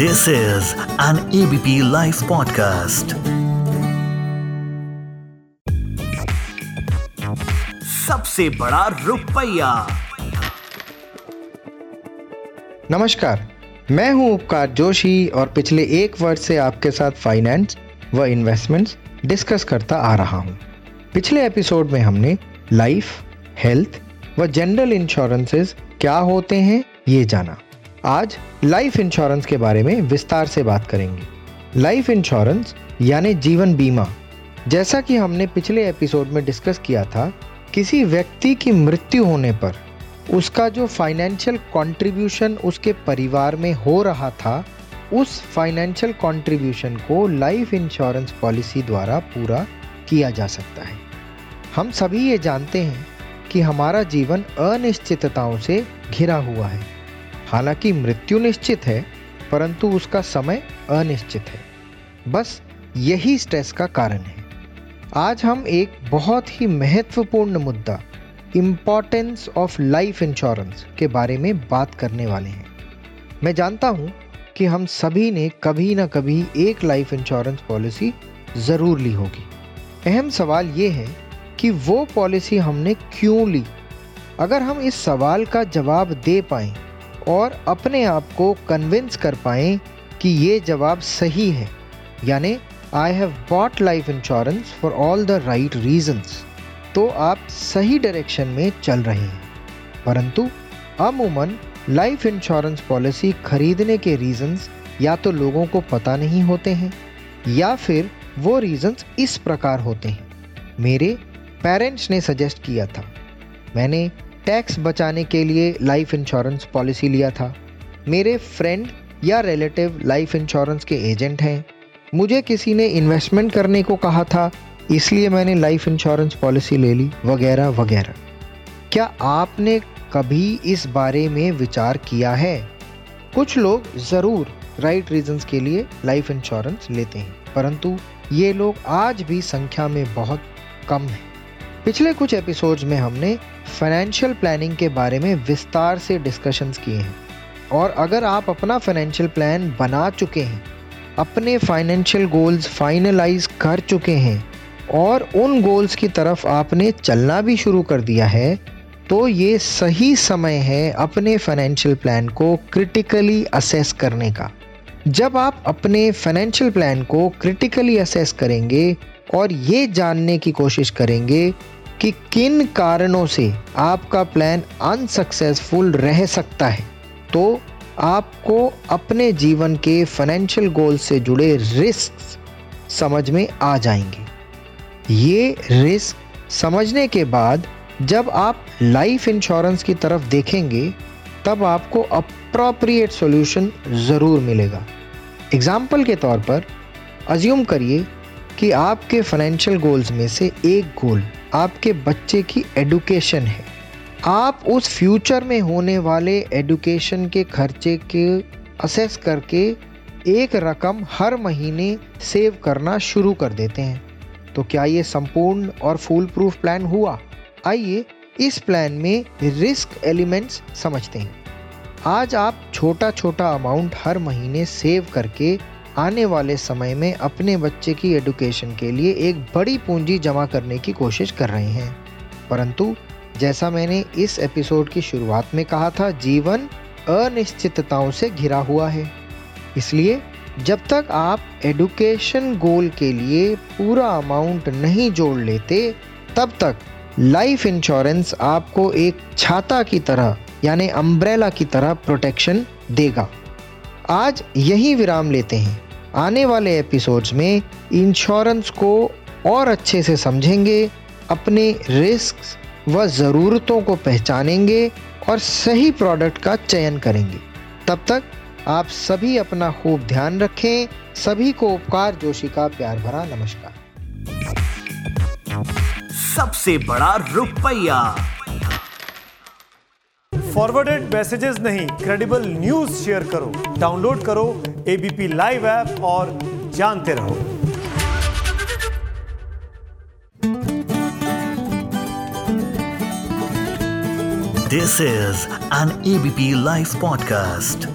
This is an ABP Life podcast. सबसे बड़ा रुपया नमस्कार, मैं हूँ उपकार जोशी और पिछले एक वर्ष से आपके साथ फाइनेंस व इन्वेस्टमेंट्स डिस्कस करता आ रहा हूँ। पिछले एपिसोड में हमने लाइफ हेल्थ व जनरल इंश्योरेंसेस क्या होते हैं ये जाना आज लाइफ इंश्योरेंस के बारे में विस्तार से बात करेंगे। लाइफ इंश्योरेंस यानी जीवन बीमा, जैसा कि हमने पिछले एपिसोड में डिस्कस किया था, किसी व्यक्ति की मृत्यु होने पर, उसका जो फाइनेंशियल कंट्रीब्यूशन उसके परिवार में हो रहा था, उस फाइनेंशियल कंट्रीब्यूशन को लाइफ इंश्योरेंस पॉलिसी द्वारा पूरा किया जा सकता है। हम सभी ये जानते हैं कि हमारा जीवन अनिश्चितताओं से घिरा हुआ है। हालाँकि मृत्यु निश्चित है, परंतु उसका समय अनिश्चित है। बस यही स्ट्रेस का कारण है। आज हम एक बहुत ही महत्वपूर्ण मुद्दा इम्पॉर्टेंस ऑफ़ लाइफ इंश्योरेंस के बारे में बात करने वाले हैं। मैं जानता हूँ कि हम सभी ने कभी ना कभी एक लाइफ इंश्योरेंस पॉलिसी ज़रूर ली होगी। अहम सवाल ये है कि वो पॉलिसी हमने क्यों ली? अगर हम इस सवाल का जवाब दे पाएँ और अपने आप को कन्विंस कर पाएँ कि ये जवाब सही है। यानी I have bought life insurance for all the right reasons तो आप सही डायरेक्शन में चल रहे हैं। परंतु, अमूमन लाइफ इंश्योरेंस पॉलिसी खरीदने के रीजंस या तो लोगों को पता नहीं होते हैं, या फिर वो रीजंस इस प्रकार होते हैं। मेरे पेरेंट्स ने सजेस्ट किया था। मैंने टैक्स बचाने के लिए लाइफ इंश्योरेंस पॉलिसी लिया था। मेरे फ्रेंड या रिलेटिव लाइफ इंश्योरेंस के एजेंट हैं। मुझे किसी ने इन्वेस्टमेंट करने को कहा था, इसलिए मैंने लाइफ इंश्योरेंस पॉलिसी ले ली, वगैरह वगैरह। क्या आपने कभी इस बारे में विचार किया है? कुछ लोग ज़रूर राइट रीजंस के लिए लाइफ इंश्योरेंस लेते हैं, परंतु ये लोग आज भी संख्या में बहुत कम हैं। पिछले कुछ एपिसोड्स में हमने फाइनेंशियल प्लानिंग के बारे में विस्तार से डिस्कशंस किए हैं। और अगर आप अपना फाइनेंशियल प्लान बना चुके हैं, अपने फाइनेंशियल गोल्स फाइनलाइज कर चुके हैं, और उन गोल्स की तरफ़ आपने चलना भी शुरू कर दिया है तो ये सही समय है अपने फाइनेंशियल प्लान को क्रिटिकली असेस करने का। जब आप अपने फाइनेंशियल प्लान को क्रिटिकली असेस करेंगे और ये जानने की कोशिश करेंगे कि किन कारणों से आपका प्लान अनसक्सेसफुल रह सकता है। तो आपको अपने जीवन के फाइनेंशियल गोल से जुड़े रिस्क समझ में आ जाएँगे। ये रिस्क समझने के बाद जब आप लाइफ इंश्योरेंस की तरफ़ देखेंगे, तब आपको अप्रोप्रिएट सॉल्यूशन ज़रूर मिलेगा। एग्ज़ाम्पल के तौर पर अज्यूम करिए कि आपके फाइनेंशियल गोल्स में से एक गोल आपके बच्चे की एडुकेशन है। आप उस फ्यूचर में होने वाले एडुकेशन के खर्चे के असेस करके एक रकम हर महीने सेव करना शुरू कर देते हैं। तो क्या ये संपूर्ण और फुल प्रूफ प्लान हुआ? आइए इस प्लान में रिस्क एलिमेंट्स समझते हैं। आज आप छोटा छोटा अमाउंट हर महीने सेव करके आने वाले समय में अपने बच्चे की एडुकेशन के लिए एक बड़ी पूंजी जमा करने की कोशिश कर रहे हैं। परंतु, जैसा मैंने इस एपिसोड की शुरुआत में कहा था, जीवन अनिश्चितताओं से घिरा हुआ है। इसलिए, जब तक आप एडुकेशन गोल के लिए पूरा अमाउंट नहीं जोड़ लेते, तब तक लाइफ इंश्योरेंस आपको एक छाता की तरह, यानी अम्ब्रेला की तरह प्रोटेक्शन देगा। आज यही विराम लेते हैं। आने वाले एपिसोड्स में इंश्योरेंस को और अच्छे से समझेंगे, अपने रिस्क व ज़रूरतों को पहचानेंगे और सही प्रोडक्ट का चयन करेंगे। तब तक आप सभी अपना खूब ध्यान रखें, सभी को उपकार। जोशी का प्यार भरा नमस्कार। सबसे बड़ा रुपया। फॉरवर्डेड मैसेजेस नहीं क्रेडिबल न्यूज़ शेयर करो डाउनलोड करो एबीपी लाइव ऐप और जानते रहो। This is an ABP live podcast